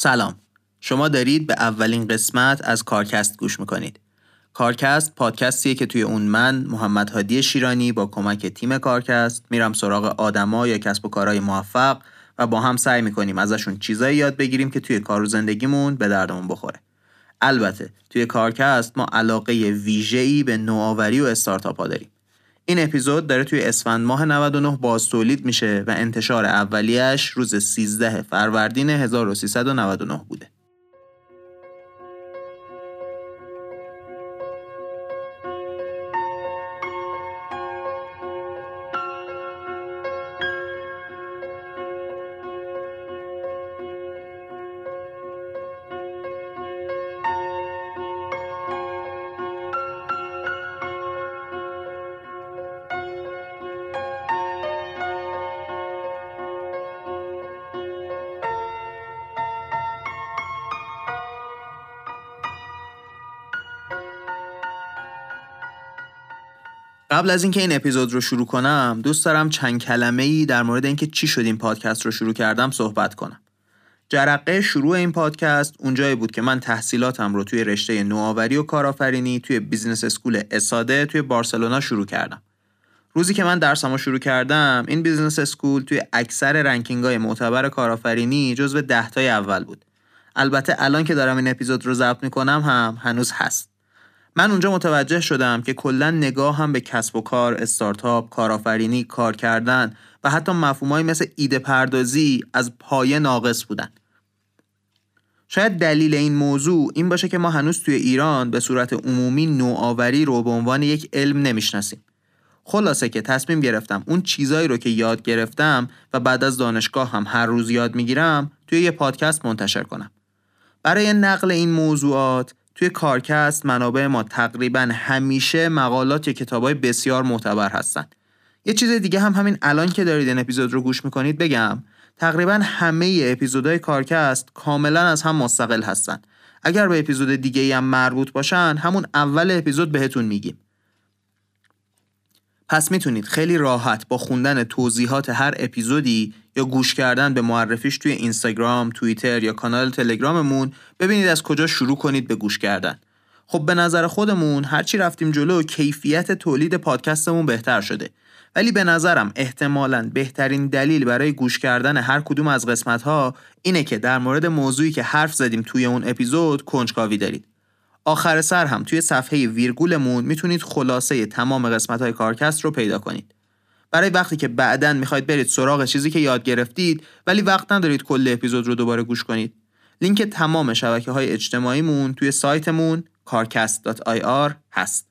سلام. شما دارید به اولین قسمت از کارکست گوش می‌کنید. کارکست پادکستیه که توی اون من محمد هادی شیرانی با کمک تیم کارکست میرم سراغ آدما یا کسب و کارهای موفق و با هم سعی می‌کنیم ازشون چیزایی یاد بگیریم که توی کار و زندگیمون به دردمون بخوره. البته توی کارکست ما علاقه ویژه‌ای به نوآوری و استارتاپ ها داریم. این اپیزود داره توی اسفند ماه 99 باز تولید میشه و انتشار اولیش روز 13 فروردین 1399 بوده. قبل از اینکه این اپیزود رو شروع کنم دوست دارم چند کلمه ای در مورد اینکه چی شد این پادکست رو شروع کردم صحبت کنم. جرقه شروع این پادکست اونجایی بود که من تحصیلاتم رو توی رشته نوآوری و کارآفرینی توی business school ESADE توی بارسلونا شروع کردم. روزی که من درسمو شروع کردم این business school توی اکثر ranking های معتبر کارآفرینی جزو دهتای اول بود. البته الان که دارم این اپیزود رو ضبط می‌کنم هم هنوز هست. من اونجا متوجه شدم که کلا نگاه هم به کسب و کار، استارتاپ، کارآفرینی، کار کردن و حتی مفهومایی مثل ایده پردازی از پایه ناقص بودن. شاید دلیل این موضوع این باشه که ما هنوز توی ایران به صورت عمومی نوآوری رو به عنوان یک علم نمی‌شناسیم. خلاصه که تصمیم گرفتم اون چیزایی رو که یاد گرفتم و بعد از دانشگاه هم هر روز یاد می‌گیرم توی یه پادکست منتشر کنم. برای نقل این موضوعات توی کارکست منابع ما تقریبا همیشه مقالات یا کتابای بسیار معتبر هستن. یه چیز دیگه هم همین الان که دارید این اپیزود رو گوش می‌کنید بگم. تقریبا همه اپیزودهای کارکست کاملا از هم مستقل هستن. اگر به اپیزود دیگه هم مربوط باشن همون اول اپیزود بهتون میگیم. پس می‌تونید خیلی راحت با خوندن توضیحات هر اپیزودی یا گوش کردن به معرفیش توی اینستاگرام، توییتر یا کانال تلگراممون ببینید از کجا شروع کنید به گوش کردن. خب به نظر خودمون هرچی رفتیم جلو کیفیت تولید پادکستمون بهتر شده. ولی به نظرم احتمالا بهترین دلیل برای گوش کردن هر کدوم از قسمت ها اینه که در مورد موضوعی که حرف زدیم توی اون اپیزود کنجکاوی دارید. آخر سر هم توی صفحه ویرگولمون می‌تونید خلاصه تمام قسمت های کارکست رو پیدا کنید. برای وقتی که بعدا می‌خواید برید سراغ چیزی که یاد گرفتید ولی وقت ندارید کل اپیزود رو دوباره گوش کنید. لینک تمام شبکه های اجتماعیمون توی سایتمون carcast.ir هست.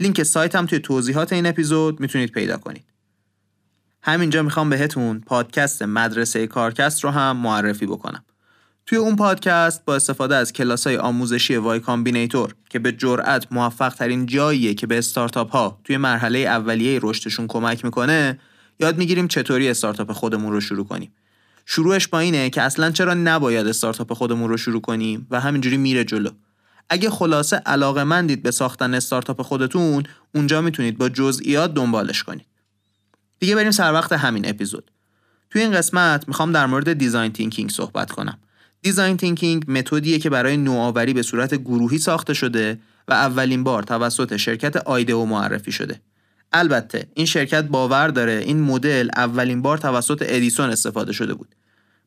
لینک سایت هم توی توضیحات این اپیزود می‌تونید پیدا کنید. همینجا می‌خوام بهتون پادکست مدرسه کارکست رو هم معرفی بکنم. توی اون پادکست با استفاده از کلاس های آموزشی Y Combinator که به جرأت موفق ترین جاییه که به استارتاپ ها توی مرحله اولیه رشدشون کمک می‌کنه یاد می‌گیریم چطوری استارتاپ خودمون رو شروع کنیم. شروعش با اینه که اصلا چرا نباید استارتاپ خودمون رو شروع کنیم و همینجوری میره جلو. اگه خلاصه علاقه مندید به ساختن استارتاپ خودتون اونجا می‌تونید با جزئیات دنبالش کنید. دیگه بریم سر وقت همین اپیزود. توی این قسمت می‌خوام در مورد design thinking صحبت کنم. design thinking متدیه که برای نوآوری به صورت گروهی ساخته شده و اولین بار توسط شرکت IDEO معرفی شده. البته این شرکت باور داره این مدل اولین بار توسط ادیسون استفاده شده بود.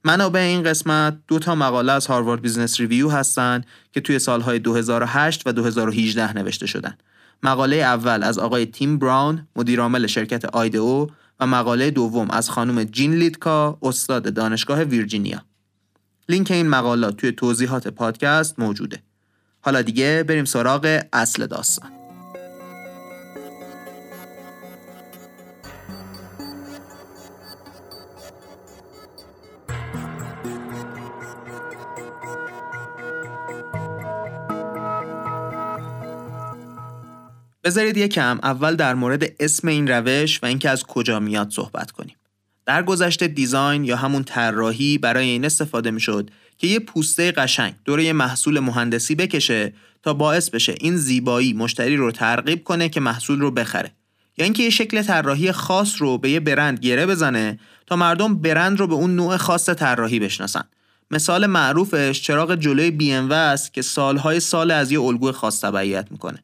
منابع این قسمت دو تا مقاله از Harvard Business Review هستن که توی سالهای 2008 و 2018 نوشته شدن. مقاله اول از آقای تیم براون مدیرعامل شرکت IDEO و مقاله دوم از خانم جین لیدکا استاد دانشگاه ویرجینیا. لینک این مقالات توی توضیحات پادکست موجوده. حالا دیگه بریم سراغ اصل داستان. بذارید یکم اول در مورد اسم این روش و اینکه از کجا میاد صحبت کنیم. در گذشته دیزاین یا همون طراحی برای این استفاده می‌شد که یه پوسته قشنگ دور یه محصول مهندسی بکشه تا باعث بشه این زیبایی مشتری رو ترغیب کنه که محصول رو بخره. یا اینکه یه شکل طراحی خاص رو به یه برند گره بزنه تا مردم برند رو به اون نوع خاص طراحی بشناسن. مثال معروفش چراغ جلوی بی ام است که سالهای سال از یه الگوی خاص تبعیت می‌کنه.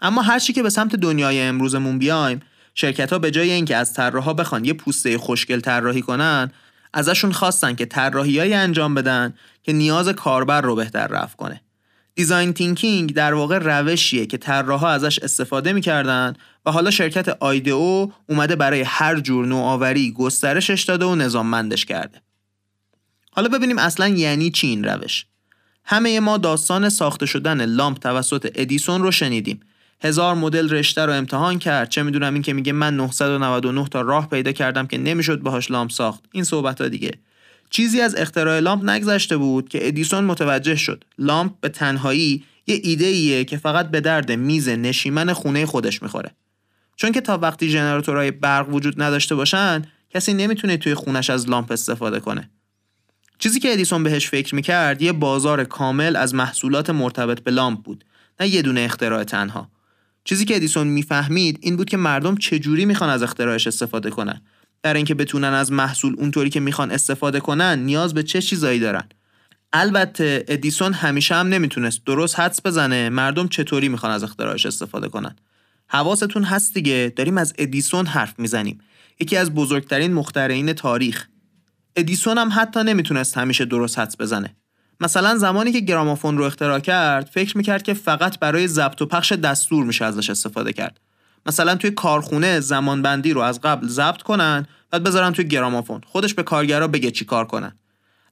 اما هر چی که به سمت دنیای امروزمون بیایم شرکت ها به جای اینکه از طراحا بخوان یه پوسته خوشگل طراحی کنن ازشون خواستن که طراحیایی انجام بدن که نیاز کاربر رو بهتر رفع کنه. دیزاین تینکینگ در واقع روشیه که طراحا ازش استفاده می‌کردن و حالا شرکت آیدئو اومده برای هر جور نوآوری گسترشش داده و نظاممندش کرده. حالا ببینیم اصلا یعنی چی این روش. همه ما داستان ساخته شدن لامپ توسط ادیسون رو شنیدیم. هزار مدل رشته رو امتحان کرد. چه می‌دونم این که میگه من 999 تا راه پیدا کردم که نمی‌شد باهاش لامپ ساخت. این صحبت ها دیگه. چیزی از اختراع لامپ نگذشته بود که ادیسون متوجه شد. لامپ به تنهایی یه ایده ایه که فقط به درد میز نشیمن خونه خودش می‌خوره. چون که تا وقتی ژنراتورهای برق وجود نداشته باشن کسی نمی‌تونه توی خونش از لامپ استفاده کنه. چیزی که ادیسون بهش فکر می‌کرد یه بازار کامل از محصولات مرتبط به لامپ بود. نه یه دونه اختراع تنها. چیزی که ادیسون می‌فهمید این بود که مردم چجوری می‌خوان از اختراعش استفاده کنن. در اینکه بتونن از محصول اونطوری که می‌خوان استفاده کنن نیاز به چه چیزایی دارن؟ البته ادیسون همیشه هم نمی‌تونست درست حدس بزنه مردم چطوری می‌خوان از اختراعش استفاده کنن. حواستون هست دیگه داریم از ادیسون حرف می‌زنیم. یکی از بزرگترین مخترعین تاریخ. ادیسون هم حتی نمی‌تونست همیشه درست حدس بزنه. مثلا زمانی که گرامافون رو اختراع کرد فکر می‌کرد که فقط برای ضبط و پخش دستور میشه ازش استفاده کرد. مثلا توی کارخونه زمانبندی رو از قبل ضبط کنن بعد بذارن توی گرامافون. خودش به کارگرا بگه چی کار کنن.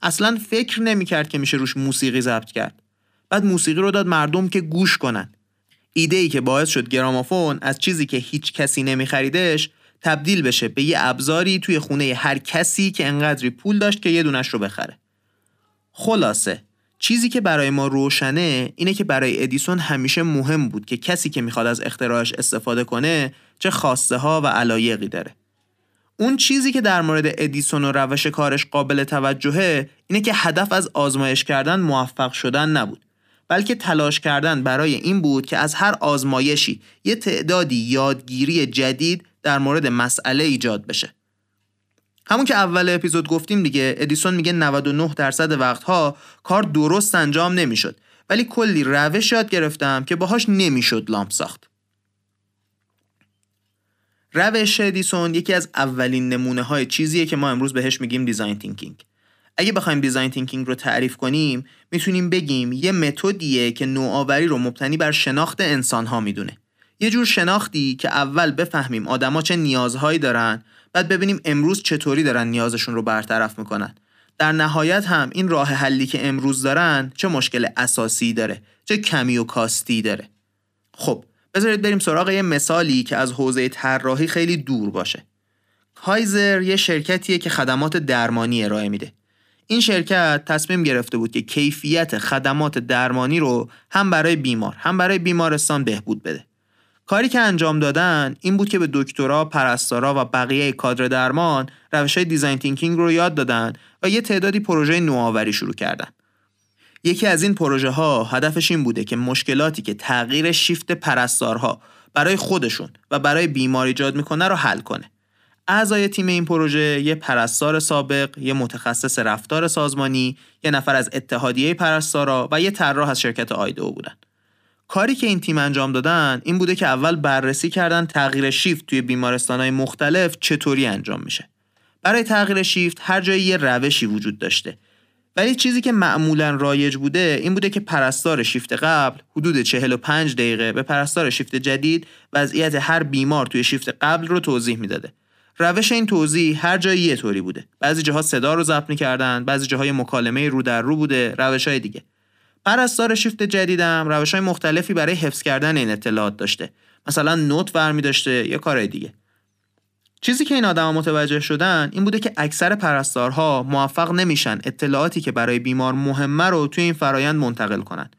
اصلا فکر نمی‌کرد که میشه روش موسیقی ضبط کرد. بعد موسیقی رو داد مردم که گوش کنن. ایده ای که باعث شد گرامافون از چیزی که هیچ کسی نمیخریدش تبدیل بشه به یه ابزاری توی خونه هر کسی که انقدری پول داشت که یه دونش رو بخره. خلاصه. چیزی که برای ما روشنه اینه که برای ادیسون همیشه مهم بود که کسی که می‌خواد از اختراعش استفاده کنه چه خواسته ها و علایقی داره. اون چیزی که در مورد ادیسون و روش کارش قابل توجهه اینه که هدف از آزمایش کردن موفق شدن نبود. بلکه تلاش کردن برای این بود که از هر آزمایشی یه تعدادی یادگیری جدید در مورد مسئله ایجاد بشه. همون که اول اپیزود گفتیم دیگه ادیسون میگه 99 درصد وقتها کار درست انجام نمی‌شد. ولی کلی روش یاد گرفتم که باهاش نمی‌شد لامپ ساخت. روش ادیسون یکی از اولین نمونه های چیزیه که ما امروز بهش میگیم design thinking اگه بخوایم دیزاین تینکینگ رو تعریف کنیم می‌تونیم بگیم یه متدیه که نوآوری رو مبتنی بر شناخت انسان ها می‌دونه. یه جور شناختی که اول بفهمیم آدما چه نیازهایی دارن بعد ببینیم امروز چطوری دارن نیازشون رو برطرف می‌کنن. در نهایت هم این راه حلی که امروز دارن چه مشکل اساسی داره چه کمی و کاستی داره. خب بذارید بریم سراغ یه مثالی که از حوزه طراحی خیلی دور باشه. Kaiser یه شرکتیه که خدمات درمانی ارائه میده. این شرکت تصمیم گرفته بود که کیفیت خدمات درمانی رو هم برای بیمار هم برای بیمارستان بهبود بده. کاری که انجام دادن این بود که به دکترا، پرستارا و بقیه کادر درمان روش های design thinking رو یاد دادن و یه تعدادی پروژه نوآوری شروع کردن. یکی از این پروژه ها هدفش این بوده که مشکلاتی که تغییر شیفت پرستارها برای خودشون و برای بیمار ایجاد می‌کنه رو حل کنه. اعضای تیم این پروژه یه پرستار سابق، یه متخصص رفتار سازمانی، یه نفر از اتحادیه پرستارا و یه طراح از شرکت آیدو بودن. کاری که این تیم انجام دادن این بوده که اول بررسی کردن تغییر شیفت توی بیمارستانهای مختلف چطوری انجام میشه. برای تغییر شیفت هر جایی یه روشی وجود داشته. ولی چیزی که معمولا رایج بوده این بوده که پرستار شیفت قبل حدود 45 دقیقه به پرستار شیفت جدید وضعیت هر بیمار توی شیفت قبل رو توضیح می‌داده. روش این توضیح هر جایی یه طوری بوده. بعضی جاها صدا رو ضبط می‌کردن بعضی جاهای مکالمه رو در رو بوده روش های دیگه. پرستار شیفت جدیدم روش های مختلفی برای حفظ کردن این اطلاعات داشته. مثلا نوت برمی داشته یا کارهای دیگه. چیزی که این آدما متوجه شدن این بوده که اکثر پرستارها موفق نمیشن اطلاعاتی که برای بیمار مهمه رو توی این فرایند منتقل کنن.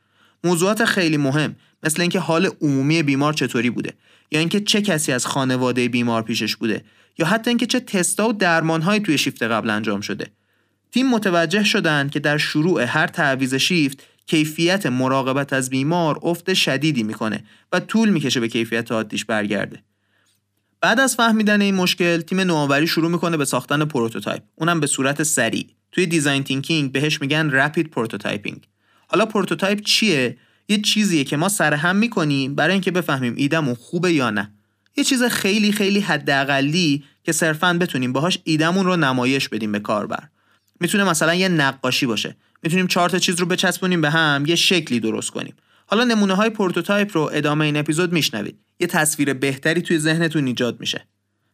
موضوعات خیلی مهم مثل اینکه حال عمومی بیمار چطوری بوده یا اینکه چه کسی از خانواده بیمار پیشش بوده یا حتی اینکه چه تستا و درمانهایی توی شیفت قبل انجام شده. تیم متوجه شدن که در شروع هر تعویض شیفت کیفیت مراقبت از بیمار افت شدیدی می‌کنه و طول می‌کشه به کیفیت عادیش برگرده. بعد از فهمیدن این مشکل تیم نوآوری شروع می‌کنه به ساختن prototype. اونم به صورت سریع. توی design thinking بهش میگن rapid prototyping حالا prototype چیه؟ یه چیزیه که ما سرهم می‌کنیم برای اینکه بفهمیم ایدمون خوبه یا نه. یه چیز خیلی خیلی حداقلی که صرفا بتونیم باهاش ایدمون رو نمایش بدیم به کاربر. می‌تونه مثلا یه نقاشی باشه. می‌تونیم چهار تا چیز رو بچسبونیم به هم یه شکلی درست کنیم. حالا نمونه های prototype رو ادامه این اپیزود میشنوید. یه تصویر بهتری توی ذهنتون ایجاد میشه.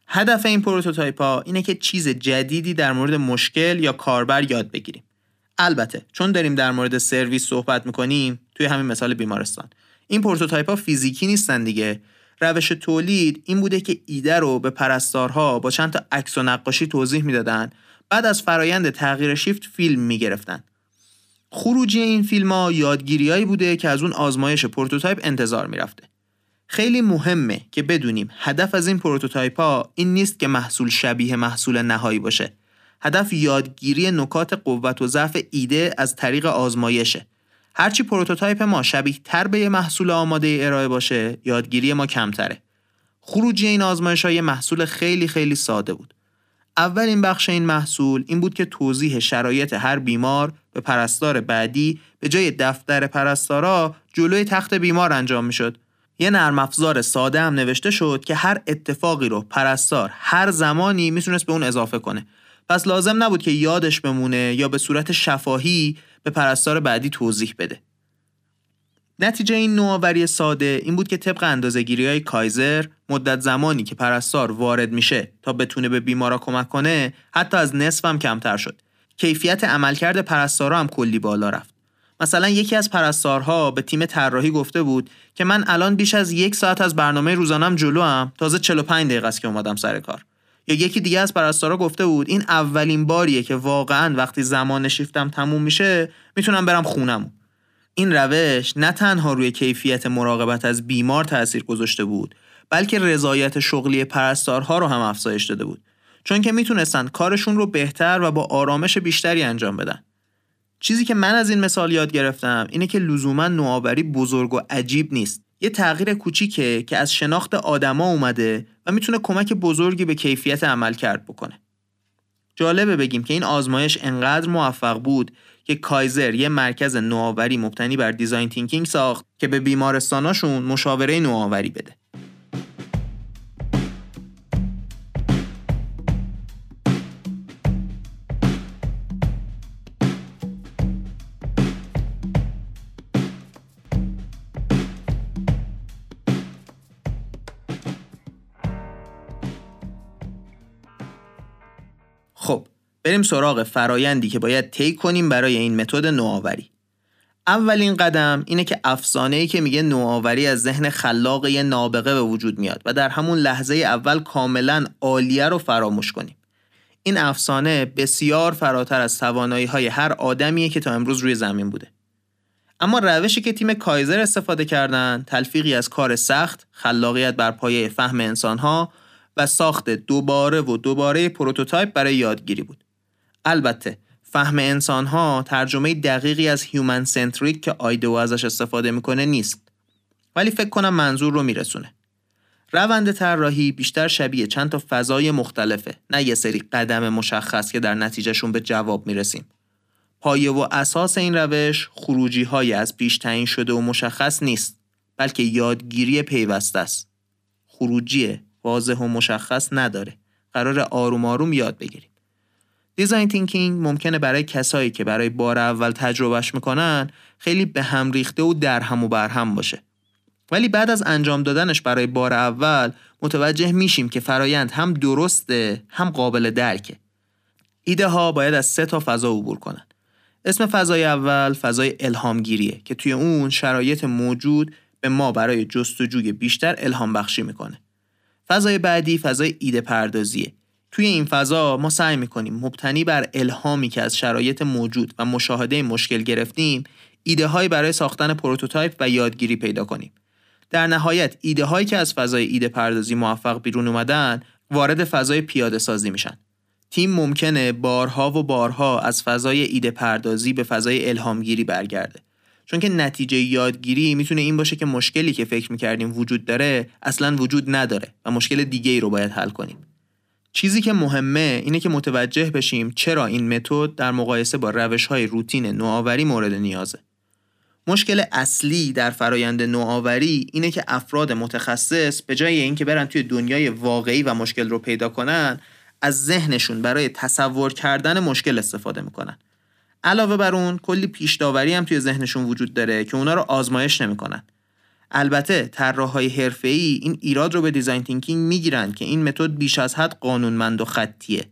هدف این prototype ها اینه که چیز جدیدی در مورد مشکل یا کاربر یاد بگیریم. البته چون داریم در مورد سرویس صحبت می‌کنیم توی همین مثال بیمارستان. این prototype ها فیزیکی نیستن دیگه. روش تولید این بوده که ایده رو به پرستارها با چند تا عکس و نقاشی توضیح می‌دادن. بعد از فرایند تغییر شیفت فیلم می‌گرفتن. خروجی این فیلم ها یادگیریایی بوده که از اون آزمایش prototype انتظار می‌رفته. خیلی مهمه که بدونیم هدف از این prototype ها این نیست که محصول شبیه محصول نهایی باشه. هدف یادگیری نکات قوت و ضعف ایده از طریق آزمایشه. هرچی prototype ما شبیه تر به یه محصول آماده ارائه باشه یادگیری ما کمتره. خروجی این آزمایش های محصول خیلی خیلی ساده بود. اولین بخش این محصول این بود که توضیح شرایط هر بیمار به پرستار بعدی به جای دفتر پرستارا جلوی تخت بیمار انجام می‌شد. یه نرم افزار ساده هم نوشته شد که هر اتفاقی رو پرستار هر زمانی می‌تونست به اون اضافه کنه. پس لازم نبود که یادش بمونه یا به صورت شفاهی به پرستار بعدی توضیح بده. نتیجه این نوآوری ساده این بود که طبق اندازه‌گیری های کایزر مدت زمانی که پرستار وارد میشه تا بتونه به بیمارا کمک کنه حتی از نصف هم کمتر شد. کیفیت عملکرد پرستارا هم کلی بالا رفت. مثلا یکی از پرستارها به تیم طراحی گفته بود که من الان بیش از یک ساعت از برنامه روزانم جلو هم تازه 45 دقیقه است که اومدم سر کار. یا یکی دیگه از پرستارا گفته بود این اولین باریه که واقعا وقتی زمان شیفتم تموم میشه می‌تونم برم خونم. این روش نه تنها روی کیفیت مراقبت از بیمار تاثیر گذاشته بود بلکه رضایت شغلی پرستارها رو هم افزایش داده بود چون که می‌تونستن کارشون رو بهتر و با آرامش بیشتری انجام بدن. چیزی که من از این مثال یاد گرفتم اینه که لزوما نوآوری بزرگ و عجیب نیست. یه تغییر کوچیکه که از شناخت آدما اومده و می‌تونه کمک بزرگی به کیفیت عمل کرد بکنه. جالبه بگیم که این آزمایش انقدر موفق بود که کایزر یه مرکز نوآوری مبتنی بر دیزاین تینکینگ ساخت که به بیمارستاناشون مشاوره نوآوری بده. بریم سراغ فرایندی که باید طی کنیم برای این متد نوآوری. اولین قدم اینه که افسانه ای که میگه نوآوری از ذهن خلاق یه نابغه به وجود میاد و در همون لحظه اول کاملا عالیه رو فراموش کنیم. این افسانه بسیار فراتر از توانایی های هر آدمیه که تا امروز روی زمین بوده. اما روشی که تیم کایزر استفاده کردن تلفیقی از کار سخت خلاقیت بر پایه فهم انسانها و ساخت دوباره و دوباره prototype برای یادگیری بود. البته فهم انسان ها ترجمه دقیقی از human-centric که IDEO ازش استفاده می‌کنه نیست. ولی فکر کنم منظور رو میرسونه. روند طراحی بیشتر شبیه چند تا فضای مختلفه نه یه سری قدم مشخص که در نتیجهشون به جواب می‌رسیم. پایه و اساس این روش خروجی های از پیش تعیین شده و مشخص نیست بلکه یادگیری پیوسته است. خروجی واضح و مشخص نداره. قرار آروم آروم یاد بگیریم. دیزاین تینکینگ ممکنه برای کسایی که برای بار اول تجربهش می‌کنن خیلی به هم ریخته و در هم و بر هم باشه. ولی بعد از انجام دادنش برای بار اول متوجه میشیم که فرایند هم درسته هم قابل درکه. ایده ها باید از سه تا فضا عبور کنن. اسم فضای اول فضای الهامگیریه که توی اون شرایط موجود به ما برای جستجوی بیشتر الهام بخشی می‌کنه. فضای بعدی فضای ایده پردازیه توی این فضا ما سعی می‌کنیم مبتنی بر الهامی که از شرایط موجود و مشاهده مشکل گرفتیم ایده های برای ساختن prototype و یادگیری پیدا کنیم. در نهایت ایده هایی که از فضای ایده پردازی موفق بیرون اومدن وارد فضای پیاده سازی میشن. تیم ممکنه بارها و بارها از فضای ایده پردازی به فضای الهامگیری برگرده. چون که نتیجه یادگیری می‌تونه این باشه که مشکلی که فکر می‌کردیم وجود داره اصلا وجود نداره و مشکل دیگه ای رو باید حل کنیم. چیزی که مهمه اینه که متوجه بشیم چرا این متد در مقایسه با روش های روتین نوآوری مورد نیازه. مشکل اصلی در فرایند نوآوری اینه که افراد متخصص به جای اینکه برن توی دنیای واقعی و مشکل رو پیدا کنن از ذهنشون برای تصور کردن مشکل استفاده می‌کنن علاوه بر اون کلی پیش داوری هم توی ذهنشون وجود داره که اونا رو آزمایش نمی‌کنن البته طراحهای حرفه‌ای این ایراد رو به design thinking می‌گیرن که این متد بیش از حد قانونمند و خطیه.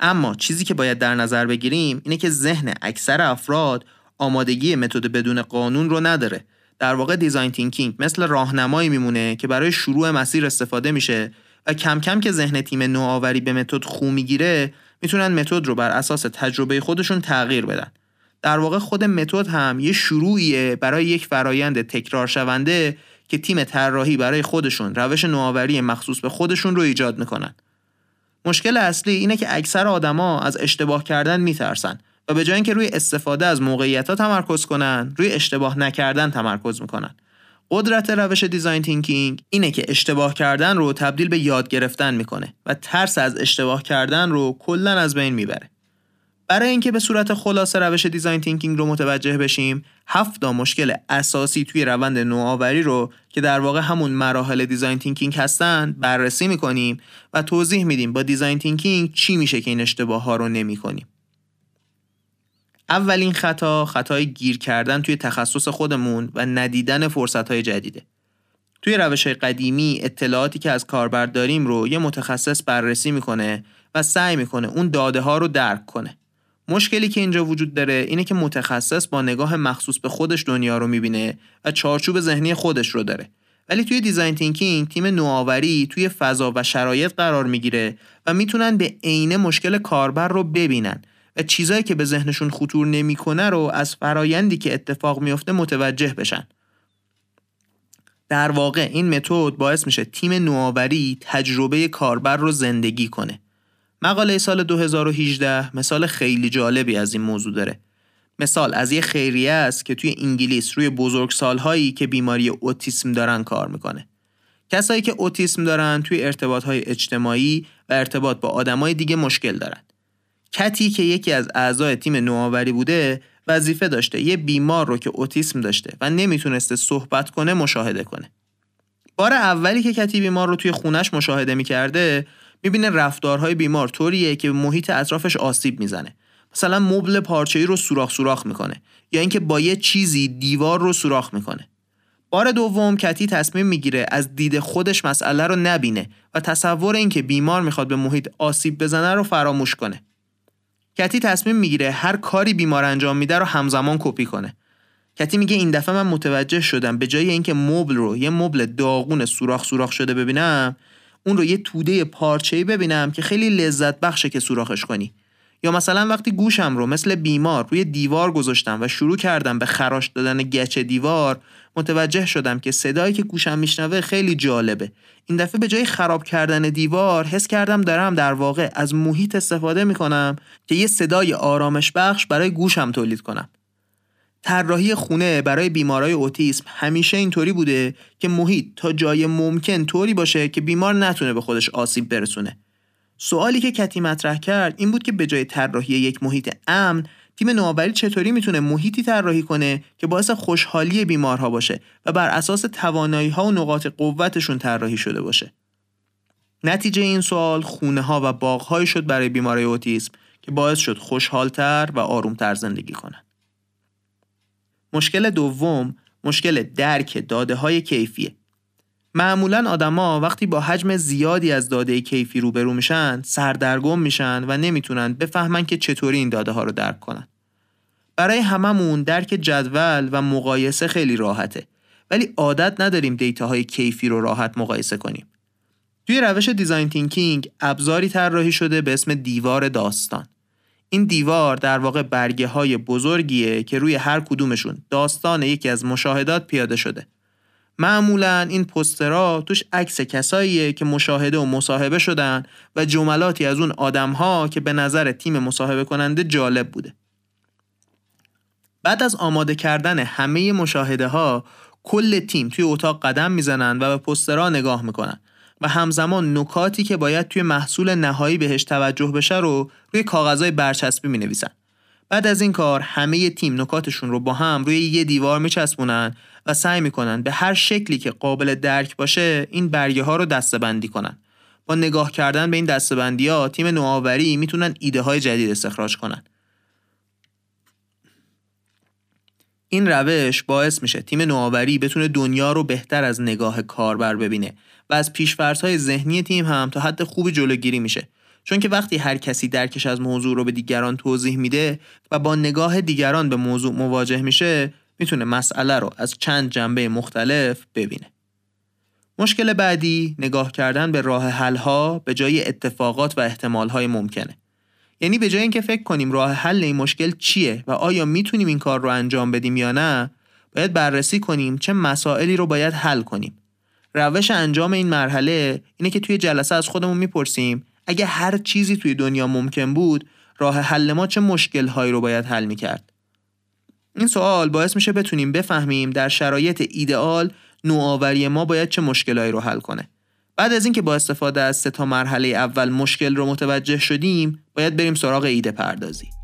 اما چیزی که باید در نظر بگیریم اینه که ذهن اکثر افراد آمادگی متد بدون قانون رو نداره. در واقع design thinking مثل راهنمایی میمونه که برای شروع مسیر استفاده میشه و کم کم که ذهن تیم نوآوری به متد خو می‌گیره می‌تونن متد رو بر اساس تجربه خودشون تغییر بدن. در واقع خود متد هم یه شروعیه برای یک فرایند تکرار شونده که تیم طراحی برای خودشون روش نوآوری مخصوص به خودشون رو ایجاد می‌کنن. مشکل اصلی اینه که اکثر آدما از اشتباه کردن میترسن و به جای اینکه روی استفاده از موقعیت ها تمرکز کنن روی اشتباه نکردن تمرکز می‌کنن. قدرت روش design thinking اینه که اشتباه کردن رو تبدیل به یاد گرفتن می‌کنه و ترس از اشتباه کردن رو کلا از بین می‌بره. برای اینکه به صورت خلاصه روش design thinking رو متوجه بشیم هفت مشکل اساسی توی روند نوآوری رو که در واقع همون مراحل design thinking هستن بررسی می‌کنیم و توضیح میدیم با design thinking چی میشه که این اشتباه ها رو نمی‌کنیم اولین خطا خطای گیر کردن توی تخصص خودمون و ندیدن فرصت های جدیده. توی روش های قدیمی اطلاعاتی که از کاربر داریم رو یه متخصص بررسی می‌کنه و سعی می‌کنه اون داده ها رو درک کنه. مشکلی که اینجا وجود داره اینه که متخصص با نگاه مخصوص به خودش دنیا رو می‌بینه و چارچوب ذهنی خودش رو داره. ولی توی دیزاین تینکینگ تیم نوآوری توی فضا و شرایط قرار می‌گیره و می‌تونن به عینه مشکل کاربر رو ببینن و چیزایی که به ذهنشون خطور نمی‌کنه رو از فرایندی که اتفاق میفته متوجه بشن در واقع این متد باعث میشه تیم نوآوری تجربه کاربر رو زندگی کنه مقاله سال 2018 مثال خیلی جالبی از این موضوع داره. مثال از یه خیریه است که توی انگلیس روی بزرگ سالهایی که بیماری اوتیسم دارن کار می‌کنه. کسایی که اوتیسم دارن توی ارتباط های اجتماعی و ارتباط با آدمای دیگه مشکل دارن. کتی که یکی از اعضای تیم نوآوری بوده وظیفه داشته یه بیمار رو که اوتیسم داشته و نمی‌تونسته صحبت کنه مشاهده کنه. بار اولی که کتی بیمار رو توی خونش مشاهده می‌کرده می‌بینه رفتارهای بیمار طوریه که محیط اطرافش آسیب می‌زنه. مثلا مبل پارچه‌ای رو سوراخ سوراخ می‌کنه یا اینکه با یه چیزی دیوار رو سوراخ می‌کنه. بار دوم کتی تصمیم می‌گیره از دید خودش مسئله رو نبینه و تصور اینکه بیمار می‌خواد به محیط آسیب بزنه رو فراموش کنه. کتی تصمیم می‌گیره هر کاری بیمار انجام میده رو همزمان کپی کنه. کتی میگه این دفعه من متوجه شدم به جای اینکه مبل رو یه مبل داغون سوراخ سوراخ شده ببینم اون رو یه توده پارچه‌ای ببینم که خیلی لذت بخشه که سوراخش کنی. یا مثلا وقتی گوشم رو مثل بیمار روی دیوار گذاشتم و شروع کردم به خراش دادن گچ دیوار متوجه شدم که صدایی که گوشم میشنوه خیلی جالبه. این دفعه به جای خراب کردن دیوار حس کردم دارم در واقع از محیط استفاده می‌کنم که یه صدای آرامش بخش برای گوشم تولید کنم. طراحی خونه برای بیمارای اوتیسم همیشه اینطوری بوده که محیط تا جای ممکن طوری باشه که بیمار نتونه به خودش آسیب برسونه. سوالی که کتی مطرح کرد این بود که به جای طراحی یک محیط امن تیم نوآوری چطوری می‌تونه محیطی طراحی کنه که باعث خوشحالی بیمارها باشه و بر اساس توانایی ها و نقاط قوتشون طراحی شده باشه؟ نتیجه این سوال خونه ها و باغ شد برای بیمارای اوتیسم که باعث شد خوشحالتر و آرومتر زندگی کنن. مشکل دوم مشکل درک داده های کیفیه. معمولا آدما وقتی با حجم زیادی از داده کیفی روبرو میشن سردرگم میشن و نمی‌تونن بفهمن که چطوری این داده ها رو درک کنن. برای هممون درک جدول و مقایسه خیلی راحته. ولی عادت نداریم data های کیفی رو راحت مقایسه کنیم. توی روش design thinking ابزاری طراحی شده به اسم دیوار داستان. این دیوار در واقع برگه های بزرگیه که روی هر کدومشون داستان یکی از مشاهدات پیاده شده. معمولا این پوسترها توش عکس کساییه که مشاهده و مصاحبه شدن و جملاتی از اون آدمها که به نظر تیم مصاحبه کننده جالب بوده. بعد از آماده کردن همه مشاهده ها کل تیم توی اتاق قدم می‌زنن و به پسترها نگاه می‌کنن. و همزمان نکاتی که باید توی محصول نهایی بهش توجه بشه رو روی کاغذهای برچسبی می نویسن. بعد از این کار همه تیم نکاتشون رو با هم روی یه دیوار میچسبونن و سعی می‌کنن به هر شکلی که قابل درک باشه این برگه ها رو دستبندی کنن. با نگاه کردن به این دستبندی ها تیم نوآوری می‌تونن ایده های جدید استخراج کنن. این روش باعث میشه تیم نوآوری بتونه دنیا رو بهتر از نگاه کاربر ببینه و از های ذهنی تیم هم تا حد خوبی جلوگیری میشه. چون که وقتی هر کسی درکش از موضوع رو به دیگران توضیح میده و با نگاه دیگران به موضوع مواجه میشه می‌تونه مسئله رو از چند جنبه مختلف ببینه. مشکل بعدی نگاه کردن به راه حلها به جای اتفاقات و احتمالهای ممکنه. یعنی به جای اینکه فکر کنیم راه حل این مشکل چیه و آیا می‌تونیم این کار رو انجام بدیم یا نه باید بررسی کنیم چه مسائلی رو باید حل کنیم. روش انجام این مرحله اینه که توی جلسه از خودمون می‌پرسیم اگه هر چیزی توی دنیا ممکن بود راه حل ما چه مشکل هایی رو باید حل می‌کرد؟ این سوال باعث میشه بتونیم بفهمیم در شرایط ایدئال نوآوری ما باید چه مشکلهایی رو حل کنه. بعد از اینکه با استفاده از سه تا مرحله اول مشکل رو متوجه شدیم باید بریم سراغ ایده پردازی.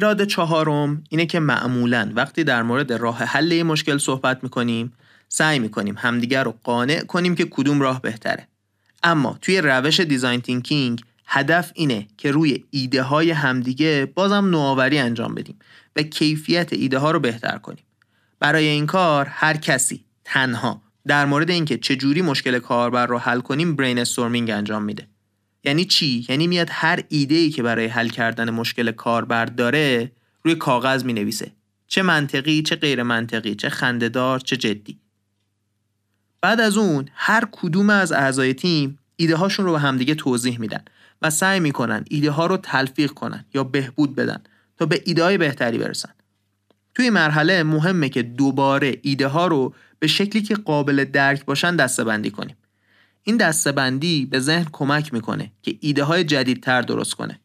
ایراد چهارم اینه که معمولا وقتی در مورد راه حل مشکل صحبت می‌کنیم سعی می‌کنیم همدیگر رو قانع کنیم که کدوم راه بهتره. اما توی روش design thinking هدف اینه که روی ایده های همدیگه بازم نوآوری انجام بدیم و کیفیت ایده ها رو بهتر کنیم. برای این کار هر کسی تنها در مورد اینکه چجوری مشکل کاربر رو حل کنیم brainstorming انجام میده. یعنی چی؟ یعنی میاد هر ایده ای که برای حل کردن مشکل کاربر داره روی کاغذ می نویسه چه منطقی چه غیر منطقی چه خندهدار چه جدی. بعد از اون هر کدوم از اعضای تیم ایده هاشون رو به همدیگه توضیح میدن و سعی می‌کنن ایده ها رو تلفیق کنن یا بهبود بدن تا به ایده های بهتری برسن. توی مرحله مهمه که دوباره ایده ها رو به شکلی که قابل درک باشن دسته کنیم. این دستبندی به ذهن کمک می‌کنه که ایده های جدیدتر درست کنه.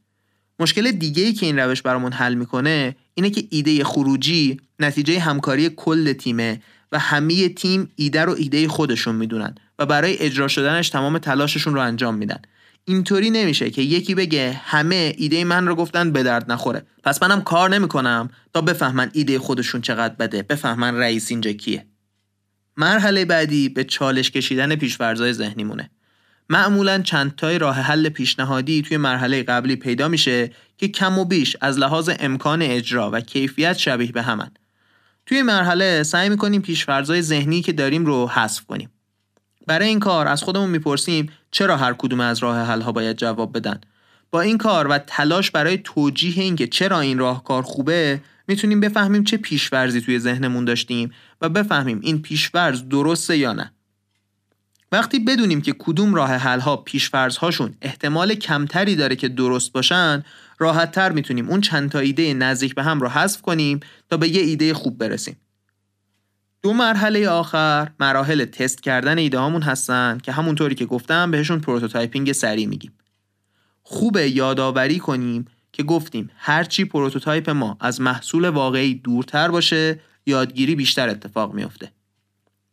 مشکل دیگه ای که این روش برامون حل می‌کنه اینه که ایده خروجی نتیجه همکاری کل تیمه و همه تیم ایده رو ایده خودشون می‌دونن و برای اجرا شدنش تمام تلاششون رو انجام میدن. اینطوری نمیشه که یکی بگه همه ایده من رو گفتن به درد نخوره پس منم کار نمی‌کنم تا بفهمن ایده خودشون چقدر بده بفهمن رئیس اینجا کیه مرحله بعدی به چالش کشیدن پیشورزای ذهنی مونه. معمولا چند تای راه حل پیشنهادی توی مرحله قبلی پیدا میشه که کم و بیش از لحاظ امکان اجرا و کیفیت شبیه به همن. توی مرحله سعی می‌کنیم پیشورزای ذهنی که داریم رو حذف کنیم. برای این کار از خودمون می‌پرسیم چرا هر کدوم از راه حل ها باید جواب بدن. با این کار و تلاش برای توجیه اینکه چرا این راهکار خوبه می‌تونیم بفهمیم چه پیش‌فرضی توی ذهنمون داشتیم و بفهمیم این پیش‌فرض درسته یا نه. وقتی بدونیم که کدوم راه حل ها پیشفرض هاشون احتمال کمتری داره که درست باشن راحت تر می‌تونیم اون چند تا ایده نزدیک به هم رو حذف کنیم تا به یه ایده خوب برسیم. دو مرحله آخر مراحل تست کردن ایده هامون هستن که همونطوری که گفتم بهشون prototyping سریع میگیم. خوبه یادآوری کنیم که گفتیم هرچی prototype ما از محصول واقعی دورتر باشه یادگیری بیشتر اتفاق میافته.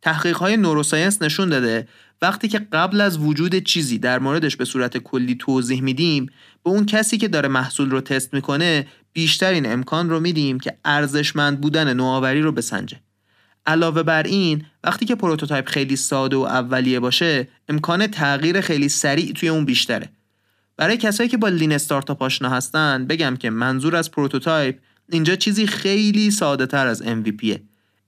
تحقیق های neuroscience نشون داده وقتی که قبل از وجود چیزی در موردش به صورت کلی توضیح میدیم به اون کسی که داره محصول رو تست می‌کنه بیشتر این امکان رو میدیم که ارزشمند بودن نوآوری رو بسنجه. علاوه بر این وقتی که prototype خیلی ساده و اولیه باشه امکان تغییر خیلی سریع توی اون بیشتره برای کسایی که با lean startup آشنا هستن بگم که منظور از prototype اینجا چیزی خیلی ساده تر از MVP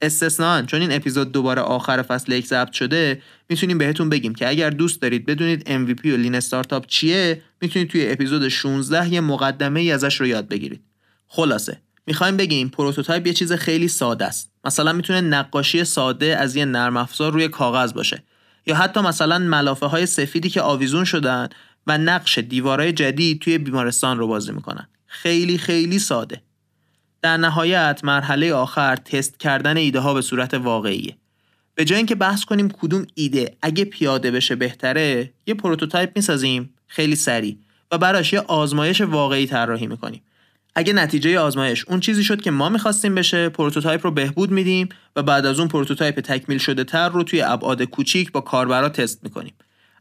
است ضمنا چون این اپیزود دوباره آخر فصل یک ضبط شده می‌تونیم بهتون بگیم که اگر دوست دارید بدونید MVP و lean startup چیه می‌تونید توی اپیزود 16 یه مقدمه ای ازش رو یاد بگیرید. خلاصه می‌خوایم بگیم prototype یه چیز خیلی ساده است. مثلا می‌تونه نقاشی ساده از یه نرم افزار روی کاغذ باشه. یا حتی مثلا ملافه های سفیدی که آویزون شدن و نقش دیوارای جدید توی بیمارستان رو بازی می‌کنن. خیلی خیلی ساده. در نهایت مرحله آخر تست کردن ایده ها به صورت واقعیه. به جای اینکه بحث کنیم کدوم ایده اگه پیاده بشه بهتره یه prototype می‌سازیم خیلی سریع و براش یه آزمایش واقعی طراحی می‌کنیم. اگه نتیجه آزمایش اون چیزی شد که ما می‌خواستیم بشه prototype رو بهبود میدیم و بعد از اون prototype تکمیل شده تر رو توی ابعاد کوچیک با کاربرا تست می‌کنیم.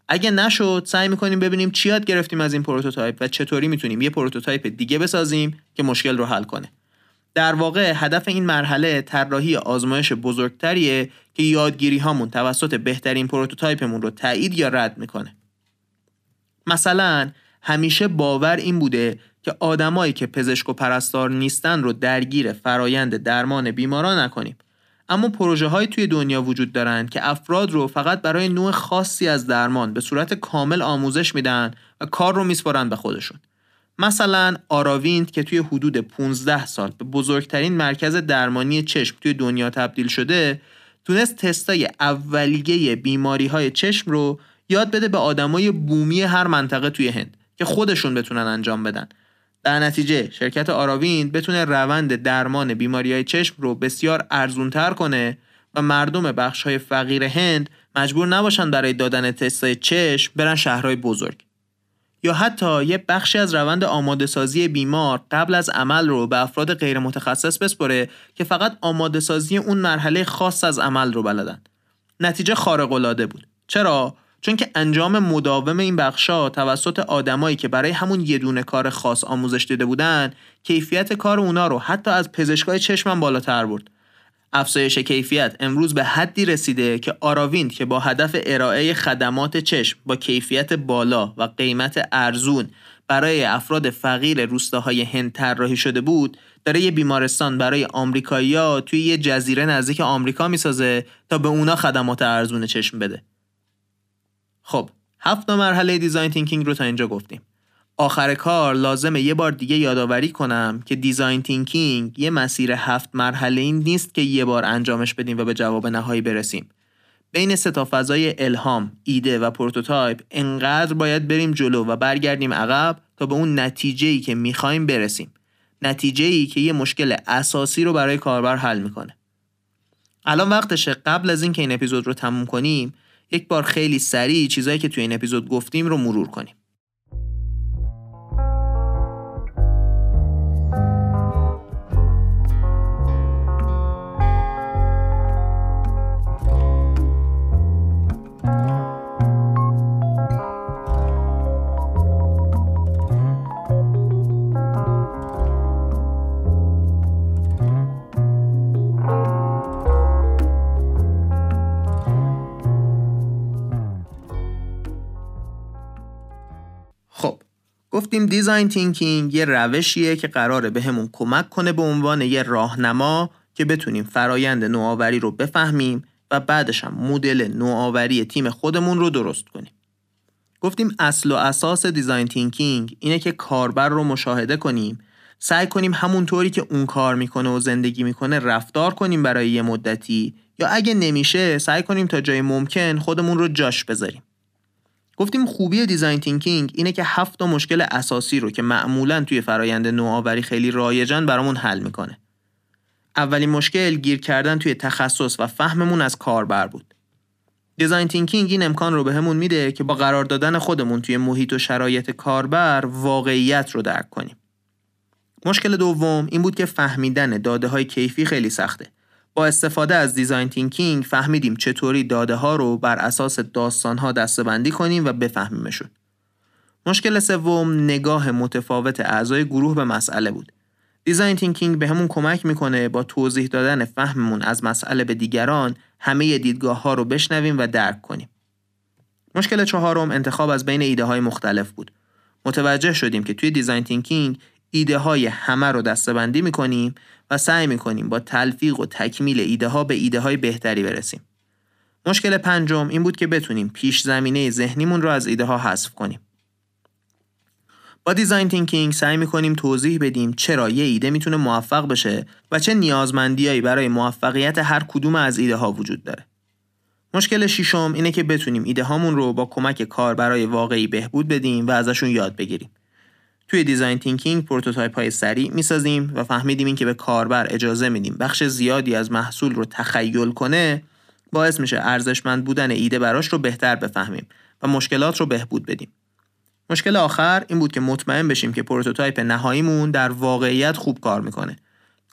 اگه نشد سعی می‌کنیم ببینیم چی یاد گرفتیم از این prototype و چطوری می‌تونیم یه prototype دیگه بسازیم که مشکل رو حل کنه. در واقع هدف این مرحله طراحی آزمایش بزرگتریه که یادگیری هامون توسط بهترین prototype مون رو تایید یا رد می‌کنه. مثلا همیشه باور این بوده که آدمایی که پزشک و پرستار نیستن رو درگیر فرایند درمان بیماران نکنیم. اما پروژه های توی دنیا وجود دارند که افراد رو فقط برای نوع خاصی از درمان به صورت کامل آموزش میدن و کار رو میسپارن به خودشون. مثلا آراویند که توی حدود 15 سال به بزرگترین مرکز درمانی چشم توی دنیا تبدیل شده تونست تستای اولیه بیماری های چشم رو یاد بده به آدمای بومی هر منطقه توی هند که خودشون بتونن انجام بدن. در نتیجه شرکت آراویند بتونه روند درمان بیماری های چشم رو بسیار ارزونتر کنه و مردم بخش های فقیر هند مجبور نباشن برای دادن تستای چشم برن شهرهای بزرگ یا حتی یه بخشی از روند آماده سازی بیمار قبل از عمل رو به افراد غیر متخصص بسپره که فقط آماده سازی اون مرحله خاص از عمل رو بلدن. نتیجه خارق العاده بود. چرا؟ چون که انجام مداوم این بخشا توسط آدمایی که برای همون یه دونه کار خاص آموزش دیده بودن کیفیت کار اونا رو حتی از پزشکای چشمم بالاتر برد. افزایش کیفیت امروز به حدی رسیده که آراویند که با هدف ارائه خدمات چشم با کیفیت بالا و قیمت ارزون برای افراد فقیر روستاهای هند طراحی شده بود داره یه بیمارستان برای آمریکایی‌ها توی یه جزیره نزدیک آمریکا می‌سازه تا به اونا خدمات ارزون چشم بده. خب هفت مرحله design thinking رو تا اینجا گفتیم آخر کار لازمه یه بار دیگه یادآوری کنم که design thinking یه مسیر هفت مرحله‌ای نیست که یه بار انجامش بدیم و به جواب نهایی برسیم بین سه فضای الهام، ایده و prototype انقدر باید بریم جلو و برگردیم عقب تا به اون نتیجه ای که می‌خوایم برسیم. نتیجه ای که یه مشکل اساسی رو برای کاربر حل می‌کنه. الان وقتشه قبل از اینکه این اپیزود رو تموم کنیم یک بار خیلی سریع چیزایی که توی این اپیزود گفتیم رو مرور کنیم. گفتیم design thinking یه روشیه که قراره بهمون کمک کنه به عنوان یه راهنما که بتونیم فرایند نوآوری رو بفهمیم و بعدش هم مدل نوآوری تیم خودمون رو درست کنیم. گفتیم اصل و اساس design thinking اینه که کاربر رو مشاهده کنیم سعی کنیم همونطوری که اون کار می‌کنه و زندگی می‌کنه رفتار کنیم برای یه مدتی یا اگه نمیشه سعی کنیم تا جای ممکن خودمون رو جاش بذاریم. گفتیم خوبی design thinking اینه که هفت تا مشکل اساسی رو که معمولا توی فرایند نوآوری خیلی رایجن برامون حل می‌کنه. اولین مشکل گیر کردن توی تخصص و فهممون از کاربر بود. design thinking این امکان رو بهمون میده که با قرار دادن خودمون توی محیط و شرایط کاربر واقعیت رو درک کنیم. مشکل دوم این بود که فهمیدن داده های کیفی خیلی سخته. با استفاده از design thinking فهمیدیم چطوری داده ها رو بر اساس داستان ها دسته‌بندی کنیم و بفهمیمشون. مشکل سوم نگاه متفاوت اعضای گروه به مسئله بود. design thinking بهمون کمک می‌کنه با توضیح دادن فهممون از مسئله به دیگران همه دیدگاه ها رو بشنویم و درک کنیم. مشکل چهارم انتخاب از بین ایده های مختلف بود. متوجه شدیم که توی design thinking ایده های همه رو دسته‌بندی می‌کنیم و سعی می‌کنیم با تلفیق و تکمیل ایده ها به ایده های بهتری برسیم. مشکل پنجم این بود که بتونیم پیش زمینه ذهنیمون رو از ایده ها حذف کنیم. با design thinking سعی می‌کنیم توضیح بدیم چرا یه ایده می‌تونه موفق بشه و چه نیازمندیایی برای موفقیت هر کدوم از ایده ها وجود داره. مشکل شیشم اینه که بتونیم ایده هامون رو با کمک کاربرای واقعی بهبود بدیم و ازشون یاد بگیریم. توی design thinking prototype های سریع می‌سازیم و فهمیدیم این که به کاربر اجازه میدیم بخش زیادی از محصول رو تخیل کنه باعث میشه ارزشمند بودن ایده براش رو بهتر بفهمیم و مشکلات رو بهبود بدیم. مشکل آخر این بود که مطمئن بشیم که prototype نهاییمون در واقعیت خوب کار می‌کنه.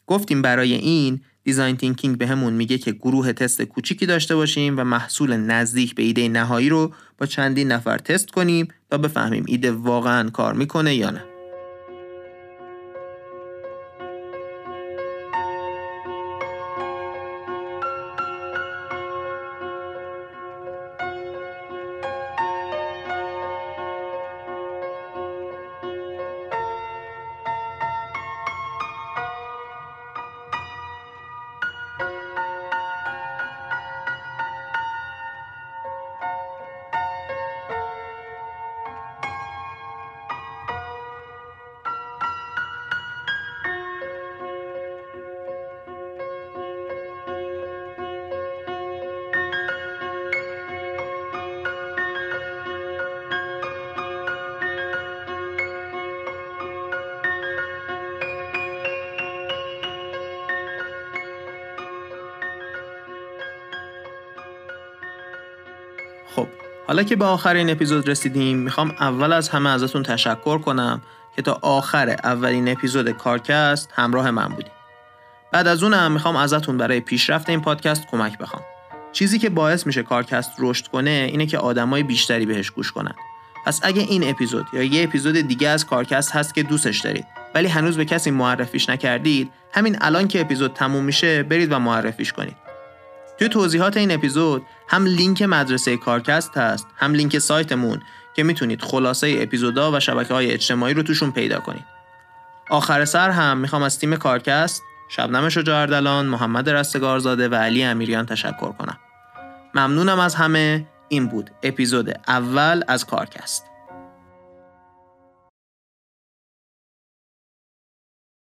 گفتیم برای این design thinking بهمون میگه که گروه تست کوچیکی داشته باشیم و محصول نزدیک به ایده نهایی رو با چندین نفر تست کنیم تا بفهمیم ایده واقعا کار می‌کنه یا نه. خب حالا که به آخر این اپیزود رسیدیم می‌خوام اول از همه ازتون تشکر کنم که تا آخر اولین اپیزود کارکست همراه من بودیم بعد از اونم می‌خوام ازتون برای پیشرفت این پادکست کمک بخوام. چیزی که باعث میشه کارکست رشد کنه اینه که آدمای بیشتری بهش گوش کنن. پس اگه این اپیزود یا یه اپیزود دیگه از کارکست هست که دوستش دارید ولی هنوز به کسی معرفیش نکردید همین الان که اپیزود تموم میشه برید و معرفیش کنید. توی توضیحات این اپیزود هم لینک مدرسه کارکست هست هم لینک سایتمون که می‌تونید خلاصه اپیزودا و شبکه های اجتماعی رو توشون پیدا کنید. آخر سر هم می‌خوام از تیم کارکست شبنم شجاع محمد رستگارزاده و علی امیریان تشکر کنم. ممنونم از همه این بود اپیزود اول از کارکست.